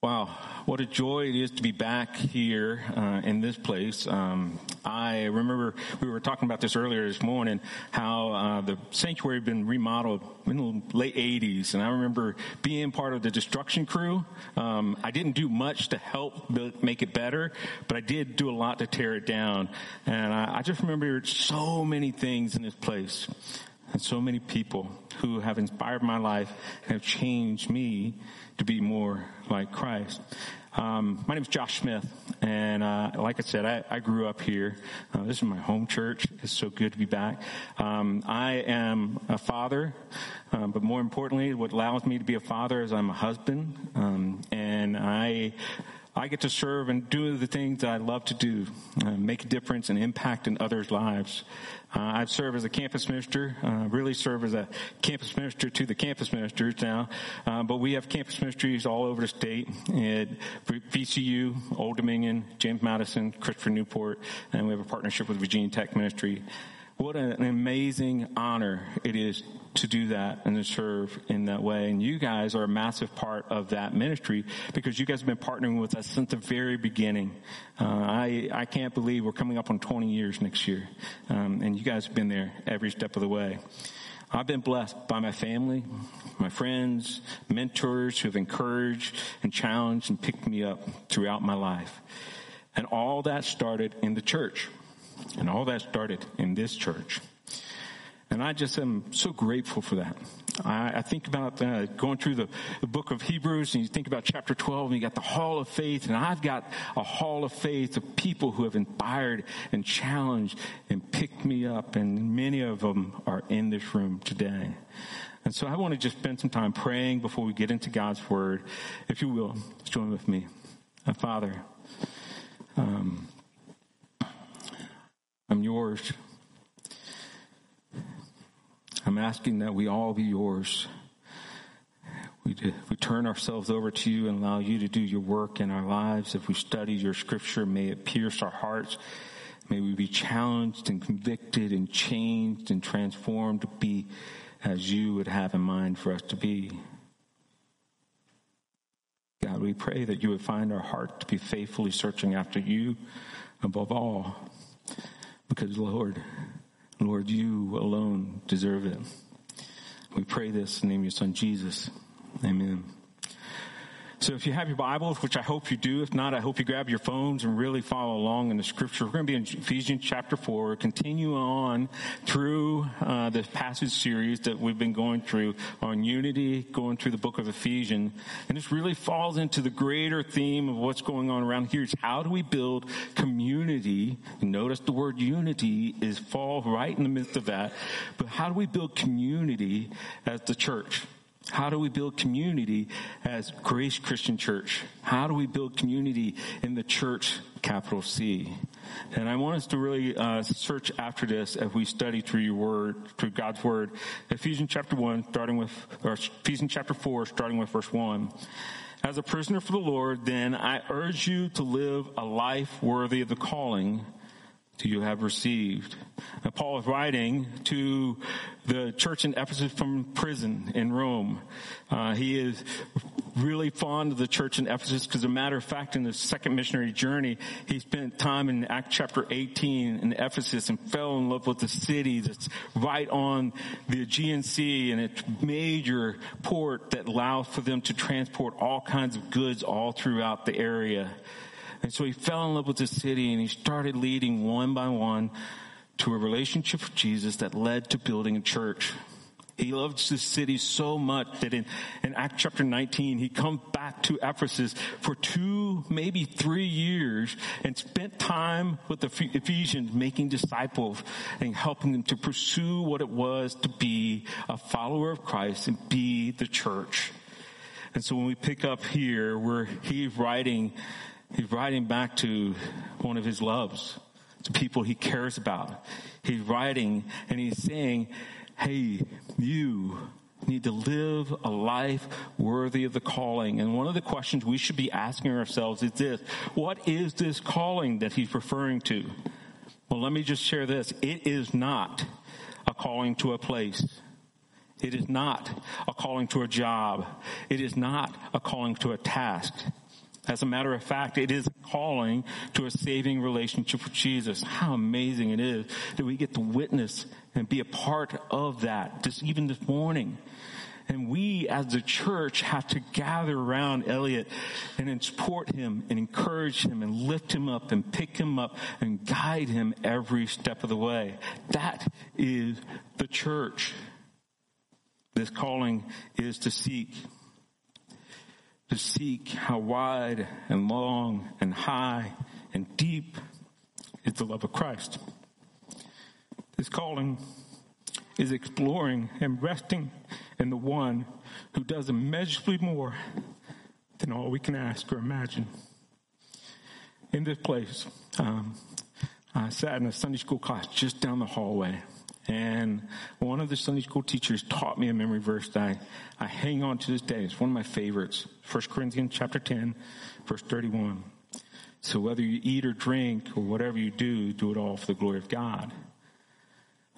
Wow, what a joy it is to be back here uh, in this place. Um, I remember we were talking about this earlier this morning, how uh, the sanctuary had been remodeled in the late 80s, and I remember being part of the destruction crew. Um, I didn't do much to help make it better, but I did do a lot to tear it down. And I, I just remember so many things in this place and so many people who have inspired my life and have changed me to be more like Christ. Um, my name is Josh Smith, and uh, like I said, I, I grew up here. Uh, this is my home church. It's so good to be back. Um, I am a father, um, but more importantly, what allows me to be a father is I'm a husband, um, and I I get to serve and do the things that I love to do, uh, make a difference and impact in others' lives. Uh, I've served as a campus minister, uh, really serve as a campus minister to the campus ministers now. Uh, but we have campus ministries all over the state at VCU, Old Dominion, James Madison, Christopher Newport, and we have a partnership with Virginia Tech Ministry. What an amazing honor it is to do that and to serve in that way. And you guys are a massive part of that ministry because you guys have been partnering with us since the very beginning. Uh, I, I can't believe we're coming up on 20 years next year. Um, and you guys have been there every step of the way. I've been blessed by my family, my friends, mentors who have encouraged and challenged and picked me up throughout my life. And all that started in the church. And all that started in this church. And I just am so grateful for that. I, I think about uh, going through the, the, book of Hebrews and you think about chapter 12 and you got the hall of faith and I've got a hall of faith of people who have inspired and challenged and picked me up and many of them are in this room today. And so I want to just spend some time praying before we get into God's word. If you will, join with me. Uh, Father, um, yours. I'm asking that we all be yours. We, we turn ourselves over to you and allow you to do your work in our lives. If we study your scripture, may it pierce our hearts. May we be challenged and convicted and changed and transformed to be as you would have in mind for us to be. God, we pray that you would find our heart to be faithfully searching after you above all. Because, Lord, Lord, you alone deserve it. We pray this in the name of your son, Jesus. Amen. So if you have your Bibles, which I hope you do, if not, I hope you grab your phones and really follow along in the scripture. We're going to be in Ephesians chapter 4, continue on through uh, the passage series that we've been going through on unity, going through the book of Ephesians. And this really falls into the greater theme of what's going on around here is how do we build community? Notice the word unity is fall right in the midst of that. But how do we build community as the church? How do we build community as Grace Christian Church? How do we build community in the church, capital C? And I want us to really uh, search after this as we study through your word, through God's word. Ephesians chapter 1, starting with, or Ephesians chapter 4, starting with verse 1. As a prisoner for the Lord, then I urge you to live a life worthy of the calling you have received? Now, Paul is writing to the church in Ephesus from prison in Rome. Uh, he is really fond of the church in Ephesus because, as a matter of fact, in the second missionary journey, he spent time in Act chapter 18 in Ephesus and fell in love with the city that's right on the Aegean Sea and its major port that allows for them to transport all kinds of goods all throughout the area. And so he fell in love with the city and he started leading one by one to a relationship with Jesus that led to building a church. He loved the city so much that in, in Act chapter 19, he come back to Ephesus for two, maybe three years and spent time with the Ephesians making disciples and helping them to pursue what it was to be a follower of Christ and be the church. And so when we pick up here where he's writing He's writing back to one of his loves, to people he cares about. He's writing and he's saying, hey, you need to live a life worthy of the calling. And one of the questions we should be asking ourselves is this, what is this calling that he's referring to? Well, let me just share this. It is not a calling to a place. It is not a calling to a job. It is not a calling to a task. As a matter of fact, it is a calling to a saving relationship with Jesus. How amazing it is that we get to witness and be a part of that, just even this morning. And we as the church have to gather around Elliot and support him and encourage him and lift him up and pick him up and guide him every step of the way. That is the church. This calling is to seek to seek how wide and long and high and deep is the love of Christ. This calling is exploring and resting in the one who does immeasurably more than all we can ask or imagine. In this place, um, I sat in a Sunday school class just down the hallway. And one of the Sunday school teachers taught me a memory verse that I, I hang on to this day. It's one of my favorites. 1 Corinthians chapter 10, verse 31. So whether you eat or drink or whatever you do, do it all for the glory of God.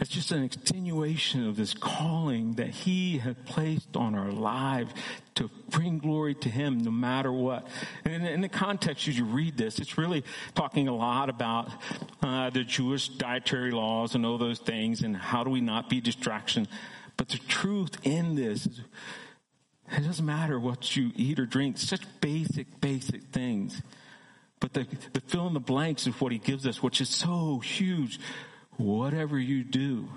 It's just an extenuation of this calling that He has placed on our lives to bring glory to Him no matter what. And in, the context, as you read this, it's really talking a lot about uh, the Jewish dietary laws and all those things and how do we not be distraction. But the truth in this is it doesn't matter what you eat or drink, such basic, basic things. But the, the fill in the blanks is what He gives us, which is so huge whatever you do,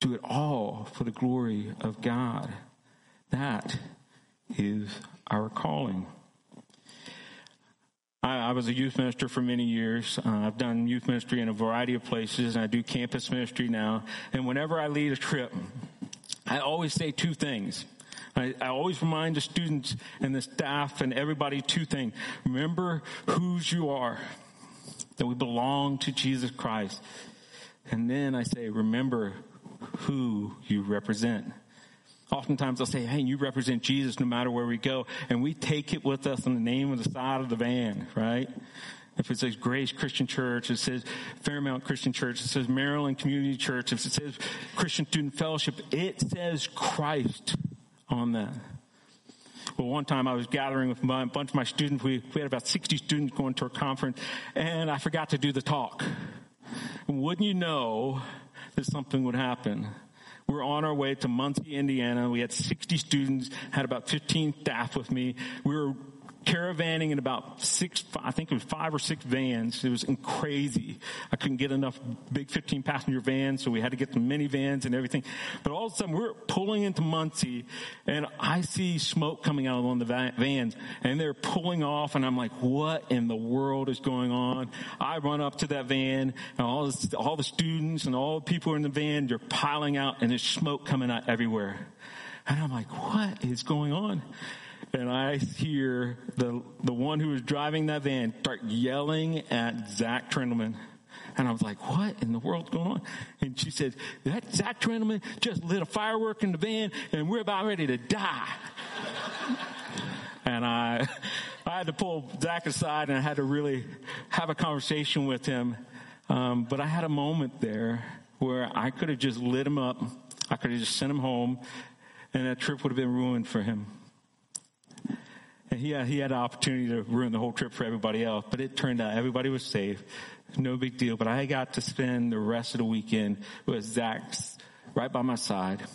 do it all for the glory of God. That is our calling. I, I was a youth minister for many years. Uh, I've done youth ministry in a variety of places, and I do campus ministry now. And whenever I lead a trip, I always say two things. I, I, always remind the students and the staff and everybody two things. Remember whose you are that we belong to Jesus Christ. And then I say, remember who you represent. Oftentimes I'll say, hey, you represent Jesus no matter where we go. And we take it with us in the name of the side of the van, right? If it says Grace Christian Church, it says Fairmount Christian Church, it says Maryland Community Church, if it says Christian Student Fellowship, it says Christ on that. Well, one time I was gathering with a bunch of my students. We, we had about 60 students going to a conference and I forgot to do the talk. Wouldn't you know that something would happen? We're on our way to Muncie, Indiana. We had 60 students, had about 15 staff with me. We were caravanning in about six, I think it was five or six vans. It was crazy. I couldn't get enough big 15 passenger vans, so we had to get the minivans and everything. But all of a sudden we're pulling into Muncie and I see smoke coming out of one of the vans and they're pulling off and I'm like, what in the world is going on? I run up to that van and all, this, all the students and all the people in the van, they're piling out and there's smoke coming out everywhere. And I'm like, what is going on? And I hear the, the one who was driving that van start yelling at Zach Trindleman. And I was like, what in the world's going on? And she said, that Zach Trindleman just lit a firework in the van and we're about ready to die. and I, I had to pull Zach aside and I had to really have a conversation with him. Um, but I had a moment there where I could have just lit him up. I could have just sent him home and that trip would have been ruined for him. And he had, he had an opportunity to ruin the whole trip for everybody else, but it turned out everybody was safe. No big deal. But I got to spend the rest of the weekend with Zach right by my side.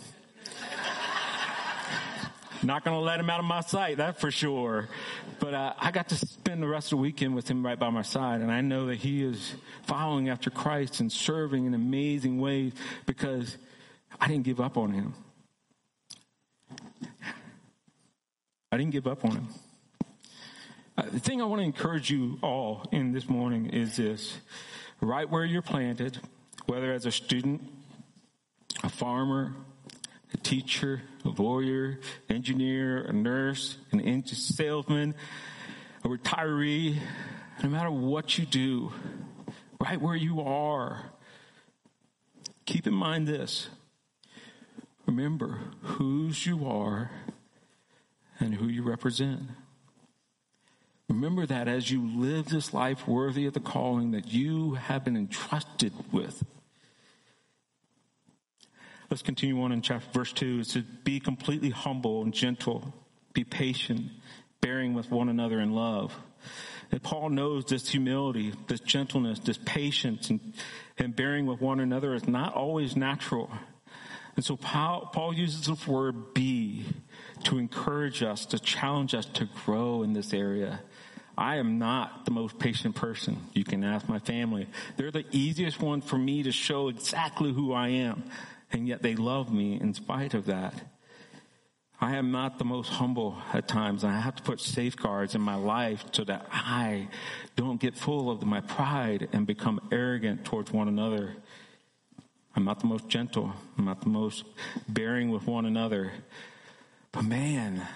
Not going to let him out of my sight, that's for sure. But uh, I got to spend the rest of the weekend with him right by my side, and I know that he is following after Christ and serving in amazing ways because I didn't give up on him. I didn't give up on him. Uh, the thing I want to encourage you all in this morning is this right where you're planted, whether as a student, a farmer, a teacher, a lawyer, engineer, a nurse, an salesman, a retiree, no matter what you do, right where you are, keep in mind this. Remember whose you are and who you represent. Remember that as you live this life worthy of the calling that you have been entrusted with. Let's continue on in chapter verse 2. It says, Be completely humble and gentle, be patient, bearing with one another in love. And Paul knows this humility, this gentleness, this patience, and, and bearing with one another is not always natural. And so Paul, Paul uses the word be to encourage us, to challenge us to grow in this area. I am not the most patient person. You can ask my family. They're the easiest one for me to show exactly who I am. And yet they love me in spite of that. I am not the most humble at times. I have to put safeguards in my life so that I don't get full of my pride and become arrogant towards one another. I'm not the most gentle. I'm not the most bearing with one another. But man,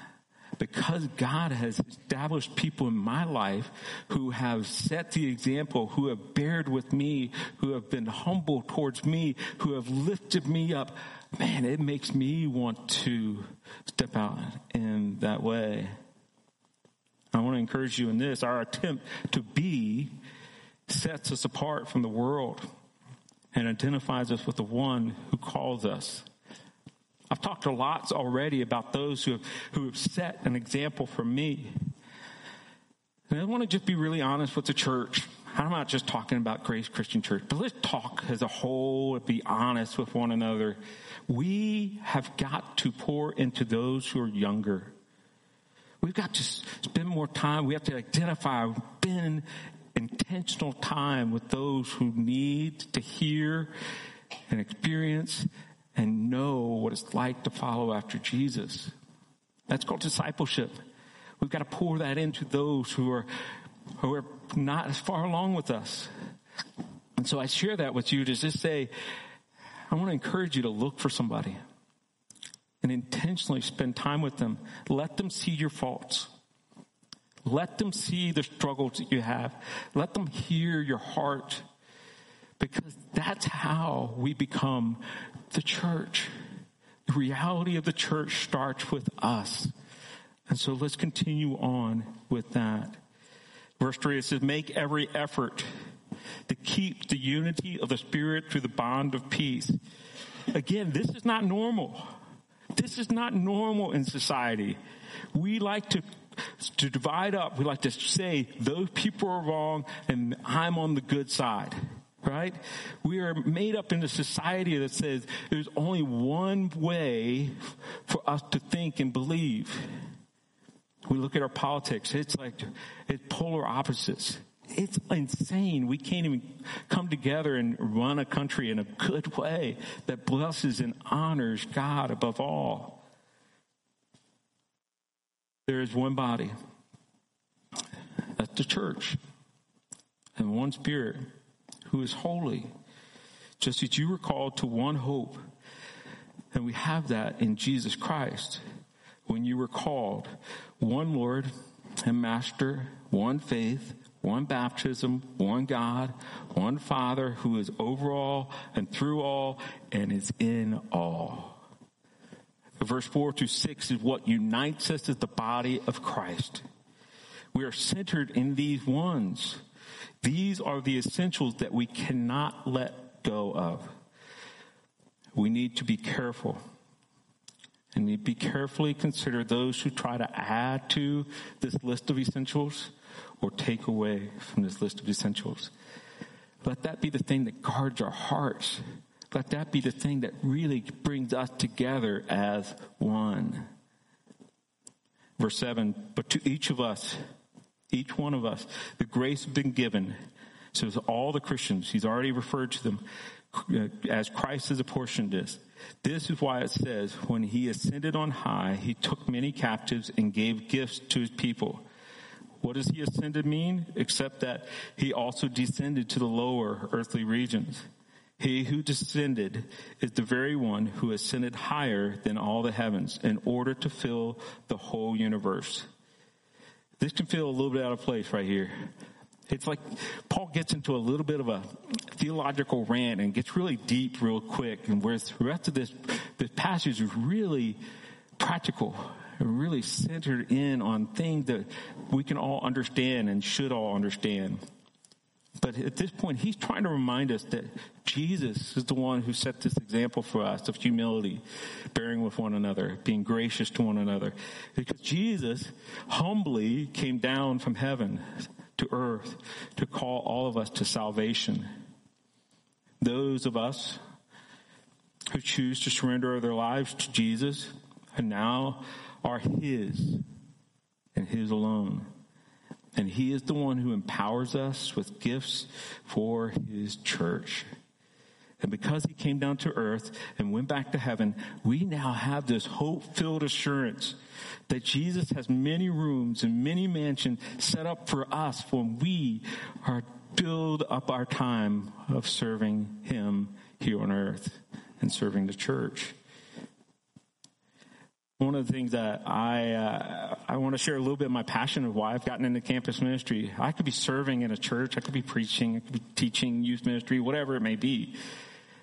because God has established people in my life who have set the example, who have bared with me, who have been humble towards me, who have lifted me up, man, it makes me want to step out in that way. I want to encourage you in this. Our attempt to be sets us apart from the world and identifies us with the one who calls us. I've talked a lot already about those who have, who have set an example for me. And I want to just be really honest with the church. I'm not just talking about Grace Christian Church, but let's talk as a whole, and be honest with one another. We have got to pour into those who are younger. We've got to spend more time. We have to identify, spend intentional time with those who need to hear and experience and know what it's like to follow after Jesus. That's called discipleship. We've got to pour that into those who are, who are not as far along with us. And so I share that with you to just say, I want to encourage you to look for somebody and intentionally spend time with them. Let them see your faults. Let them see the struggles that you have. Let them hear your heart because that's how we become the church. The reality of the church starts with us. And so let's continue on with that. Verse 3 it says, Make every effort to keep the unity of the Spirit through the bond of peace. Again, this is not normal. This is not normal in society. We like to to divide up. We like to say those people are wrong and I'm on the good side. Right? We are made up in a society that says there's only one way for us to think and believe. We look at our politics. It's like, it's polar opposites. It's insane. We can't even come together and run a country in a good way that blesses and honors God above all. There is one body. That's the church. And one spirit who is holy. Just as you were called to one hope. And we have that in Jesus Christ. When you were called, one Lord and Master, one faith, one baptism, one God, one Father who is over all and through all and is in all. Verse 4 to 6 is what unites us as the body of Christ. We are centered in these ones. These are the essentials that we cannot let go of. We need to be careful and need be carefully consider those who try to add to this list of essentials or take away from this list of essentials. Let that be the thing that guards our hearts. Let that be the thing that really brings us together as one. Verse 7 But to each of us, each one of us, the grace has been given. So all the Christians, he's already referred to them uh, as Christ has apportioned this. This is why it says, when he ascended on high, he took many captives and gave gifts to his people. What does he ascended mean? Except that he also descended to the lower earthly regions. He who descended is the very one who ascended higher than all the heavens in order to fill the whole universe. This can feel a little bit out of place right here. It's like Paul gets into a little bit of a theological rant and gets really deep real quick. And whereas the rest of this, this passage is really practical and really centered in on things that we can all understand and should all understand. But at this point, he's trying to remind us that Jesus is the one who set this example for us of humility, bearing with one another, being gracious to one another. Because Jesus humbly came down from heaven to earth to call all of us to salvation. Those of us who choose to surrender their lives to Jesus and now are His and His alone. And He is the one who empowers us with gifts for His church. And because He came down to earth and went back to heaven, we now have this hope-filled assurance that Jesus has many rooms and many mansions set up for us when we are build up our time of serving Him here on earth and serving the church. One of the things that I uh, I want to share a little bit of my passion of why I've gotten into campus ministry. I could be serving in a church, I could be preaching, I could be teaching youth ministry, whatever it may be.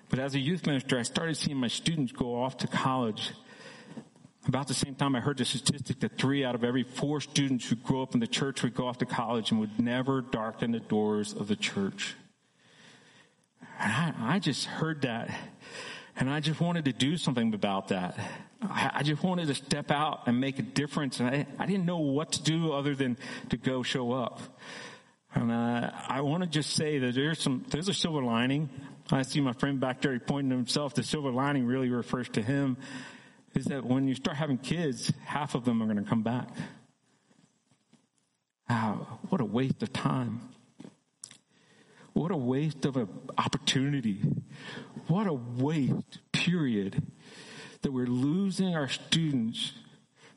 But as a youth minister, I started seeing my students go off to college. About the same time, I heard the statistic that three out of every four students who grow up in the church would go off to college and would never darken the doors of the church. And I, I just heard that and I just wanted to do something about that. I, just wanted to step out and make a difference. And I, I didn't know what to do other than to go show up. And uh, I want to just say that there's some, there's a silver lining. I see my friend back there pointing to himself. The silver lining really refers to him is that when you start having kids, half of them are going to come back. Wow, what a waste of time. What a waste of an opportunity. What a waste, period, that we're losing our students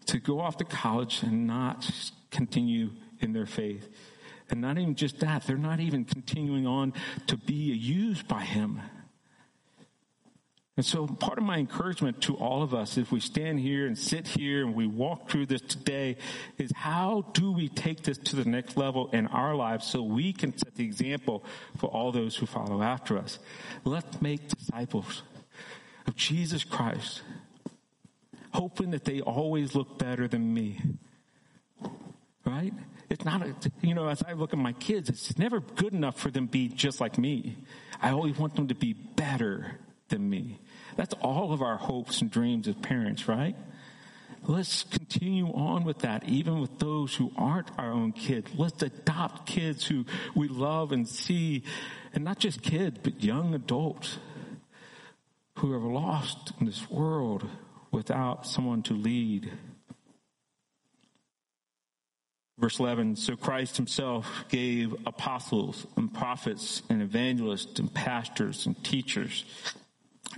to go off to college and not continue in their faith. And not even just that, they're not even continuing on to be used by Him. And so part of my encouragement to all of us, if we stand here and sit here and we walk through this today, is how do we take this to the next level in our lives so we can set the example for all those who follow after us? Let's make disciples of Jesus Christ, hoping that they always look better than me. Right? It's not, a, you know, as I look at my kids, it's never good enough for them to be just like me. I always want them to be better than me. That's all of our hopes and dreams as parents, right? Let's continue on with that, even with those who aren't our own kids. Let's adopt kids who we love and see, and not just kids, but young adults who are lost in this world without someone to lead. Verse 11, so Christ himself gave apostles and prophets and evangelists and pastors and teachers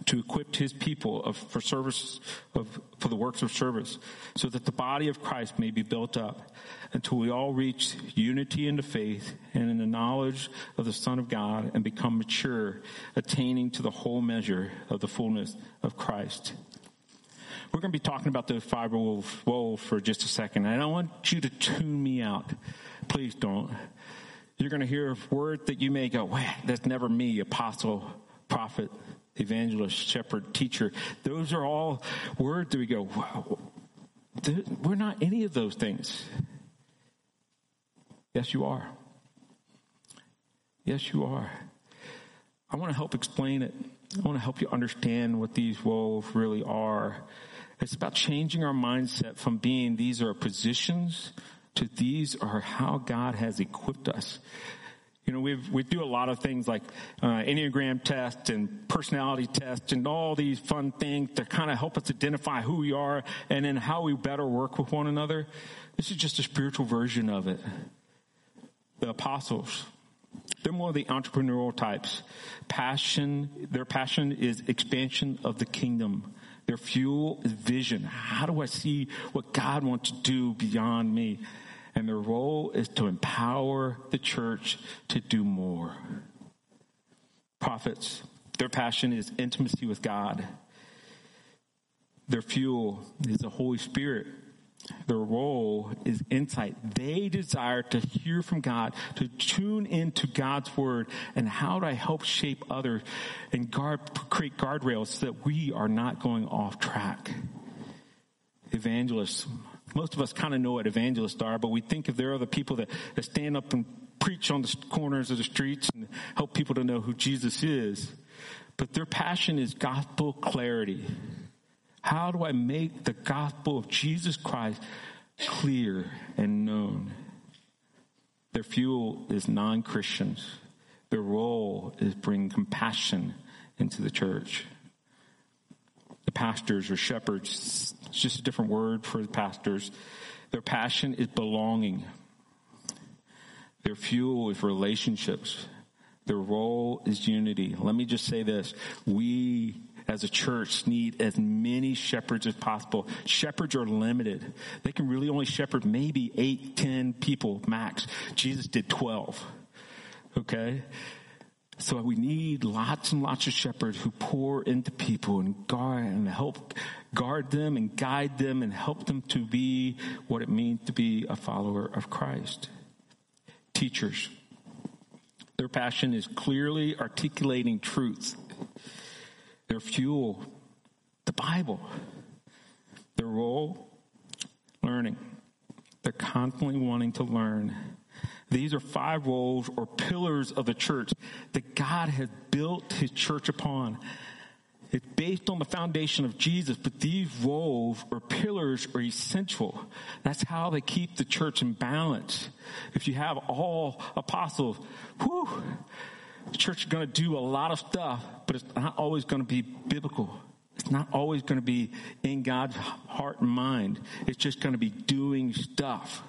to equip his people of, for service of, for the works of service so that the body of Christ may be built up until we all reach unity in the faith and in the knowledge of the Son of God and become mature, attaining to the whole measure of the fullness of Christ. We're going to be talking about the fivefold for just a second. And I don't want you to tune me out. Please don't. You're going to hear a word that you may go, "Wait, that's never me, apostle, prophet, evangelist, shepherd, teacher. Those are all words that we go, wow, we're not any of those things. Yes, you are. Yes, you are. I want to help explain it. I want to help you understand what these roles really are. It's about changing our mindset from being these are positions to these are how God has equipped us. You know, we we do a lot of things like uh, Enneagram tests and personality tests and all these fun things to kind of help us identify who we are and then how we better work with one another. This is just a spiritual version of it. The apostles, they're more the entrepreneurial types. Passion, their passion is expansion of the kingdom. Their fuel is vision. How do I see what God wants to do beyond me? And their role is to empower the church to do more. Prophets, their passion is intimacy with God. Their fuel is the Holy Spirit. Their role is insight. They desire to hear from God, to tune into God's word, and how do I help shape others and guard, create guardrails so that we are not going off track. Evangelists, most of us kind of know what evangelists are, but we think if there are the people that, that stand up and preach on the corners of the streets and help people to know who Jesus is. But their passion is gospel clarity. How do I make the gospel of Jesus Christ clear and known? Their fuel is non-Christians. Their role is bring compassion into the church. The pastors or shepherds, it's just a different word for the pastors. Their passion is belonging. Their fuel is relationships. Their role is unity. Let me just say this. We as a church need as many shepherds as possible. Shepherds are limited. They can really only shepherd maybe eight, ten people max. Jesus did 12. Okay? So we need lots and lots of shepherds who pour into people and guard and help guard them and guide them and help them to be what it means to be a follower of Christ. Teachers. Their passion is clearly articulating truth. Their fuel, the Bible. Their role, learning. They're constantly wanting to learn. These are five roles or pillars of the church that God has built his church upon. It's based on the foundation of Jesus, but these roles or pillars are essential. That's how they keep the church in balance. If you have all apostles, whew, the church is going to do a lot of stuff, but it's not always going to be biblical. It's not always going to be in God's heart and mind. It's just going to be doing stuff.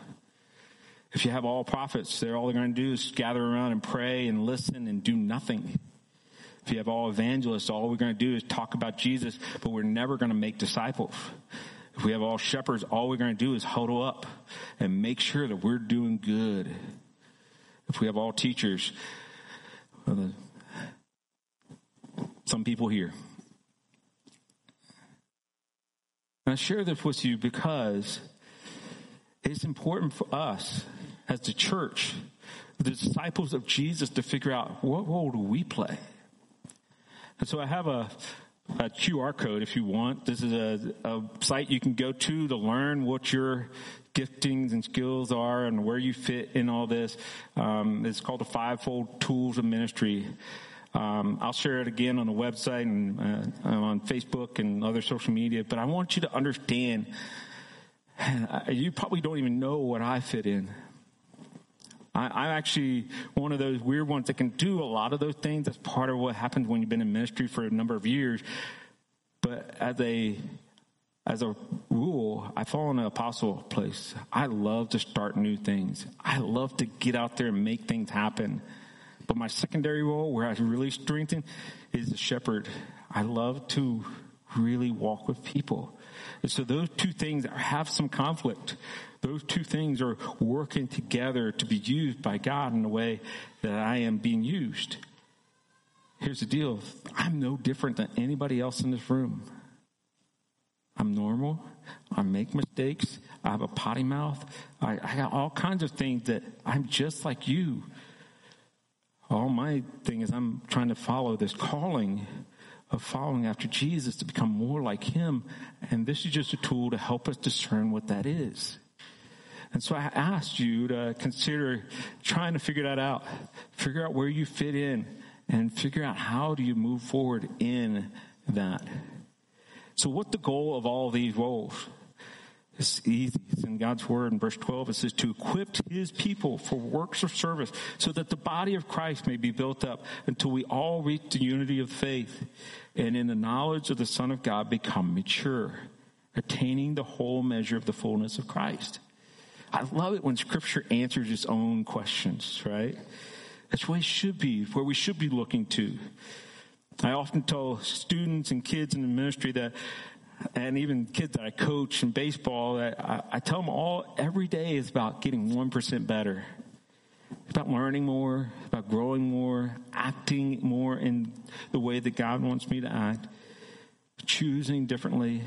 If you have all prophets, they're all they're going to do is gather around and pray and listen and do nothing. If you have all evangelists, all we're going to do is talk about Jesus, but we're never going to make disciples. If we have all shepherds, all we're going to do is huddle up and make sure that we're doing good. If we have all teachers, some people here. And I share this with you because it's important for us as the church, the disciples of Jesus, to figure out what role do we play? And so I have a, a QR code if you want. This is a, a site you can go to to learn what your giftings and skills are and where you fit in all this. Um, it's called the Fivefold Tools of Ministry. Um, I'll share it again on the website and uh, on Facebook and other social media, but I want you to understand you probably don't even know what I fit in. I, am actually one of those weird ones that can do a lot of those things. That's part of what happens when you've been in ministry for a number of years. But as a as a rule, I fall in the apostle place. I love to start new things. I love to get out there and make things happen. But my secondary role, where I really strengthen, is a shepherd. I love to really walk with people. And so those two things have some conflict. Those two things are working together to be used by God in the way that I am being used. Here's the deal. I'm no different than anybody else in this room. I'm normal. I make mistakes. I have a potty mouth. I, I got all kinds of things that I'm just like you. All my thing is I'm trying to follow this calling of following after Jesus to become more like Him. And this is just a tool to help us discern what that is. And so I asked you to consider trying to figure that out. Figure out where you fit in and figure out how do you move forward in that. So what's the goal of all these roles? It's easy. It's in God's word in verse 12. It says to equip his people for works of service so that the body of Christ may be built up until we all reach the unity of faith and in the knowledge of the Son of God become mature, attaining the whole measure of the fullness of Christ. I love it when scripture answers its own questions, right? That's where it should be, where we should be looking to. I often tell students and kids in the ministry that, and even kids that I coach in baseball, I, I tell them all every day is about getting 1% better. It's about learning more, about growing more, acting more in the way that God wants me to act, choosing differently,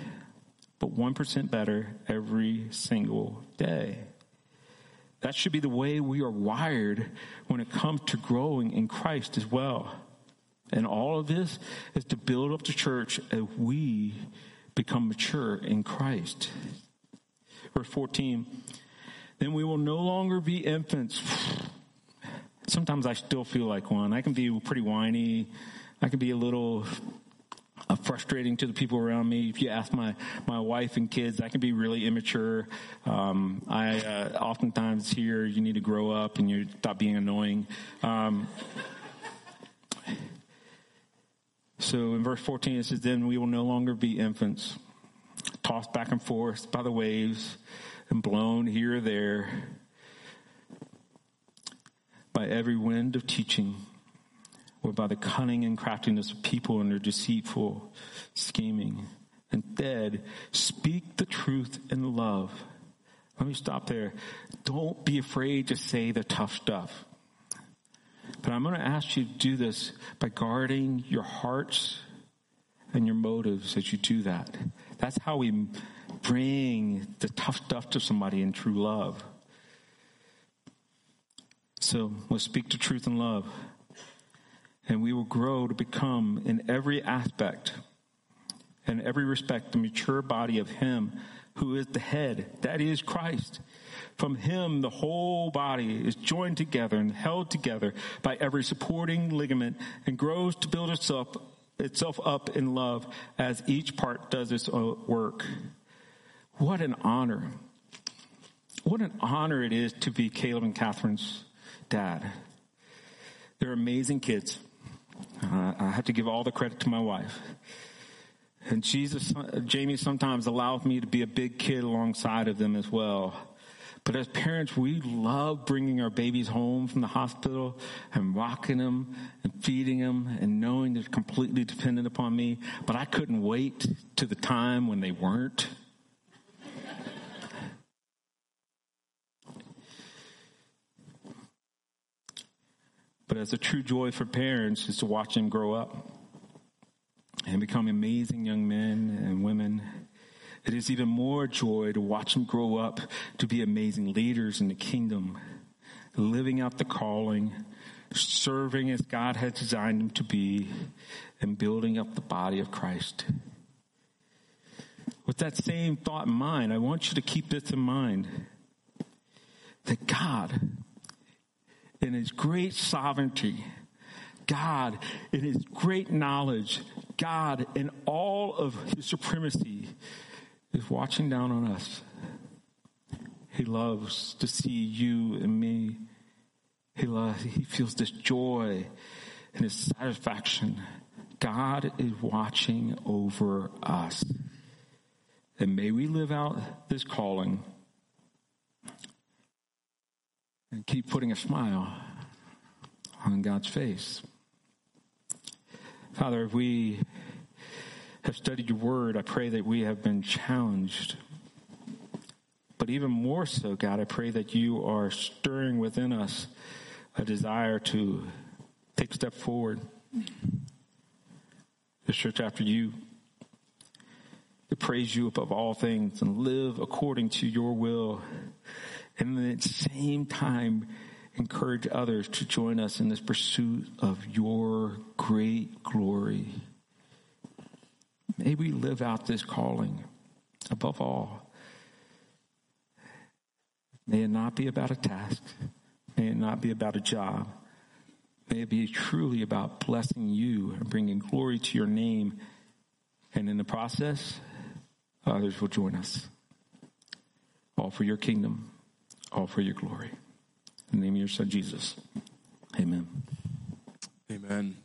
but 1% better every single day. That should be the way we are wired when it comes to growing in Christ as well. And all of this is to build up the church as we become mature in Christ. Verse 14, then we will no longer be infants. sometimes I still feel like one. I can be pretty whiny. I can be a little uh, frustrating to the people around me. If you ask my, my wife and kids, I can be really immature. Um, I uh, oftentimes hear you need to grow up and you stop being annoying. Um, so in verse 14 it says, Then we will no longer be infants, tossed back and forth by the waves and blown here or there by every wind of teaching or by the cunning and craftiness of people and their deceitful scheming. Instead, speak the truth in love. Let me stop there. Don't be afraid to say the tough stuff. But I'm going to ask you to do this by guarding your hearts and your motives as you do that. That's how we bring the tough stuff to somebody in true love. So let's speak the truth in love and we will grow to become in every aspect in every respect the mature body of him who is the head that is christ from him the whole body is joined together and held together by every supporting ligament and grows to build itself itself up in love as each part does its work what an honor what an honor it is to be caleb and catherine's dad they're amazing kids uh, I have to give all the credit to my wife. And Jesus, Jamie sometimes allows me to be a big kid alongside of them as well. But as parents, we love bringing our babies home from the hospital and rocking them and feeding them and knowing they're completely dependent upon me. But I couldn't wait to the time when they weren't. But as a true joy for parents is to watch them grow up and become amazing young men and women. It is even more joy to watch them grow up to be amazing leaders in the kingdom, living out the calling, serving as God has designed them to be, and building up the body of Christ. With that same thought in mind, I want you to keep this in mind that God in his great sovereignty, God in his great knowledge, God in all of his supremacy is watching down on us. He loves to see you and me. He loves, he feels this joy and his satisfaction. God is watching over us. And may we live out this calling and keep putting a smile on God's face. Father, if we have studied your word, I pray that we have been challenged. But even more so, God, I pray that you are stirring within us a desire to take a step forward. The church after you, to praise you above all things and live according to your will and at the same time encourage others to join us in this pursuit of your great glory. May we live out this calling above all. May it not be about a task. May it not be about a job. May it be truly about blessing you and bringing glory to your name. And in the process, others will join us. All for your kingdom all for your glory. In the name of your son, Jesus. Amen. Amen.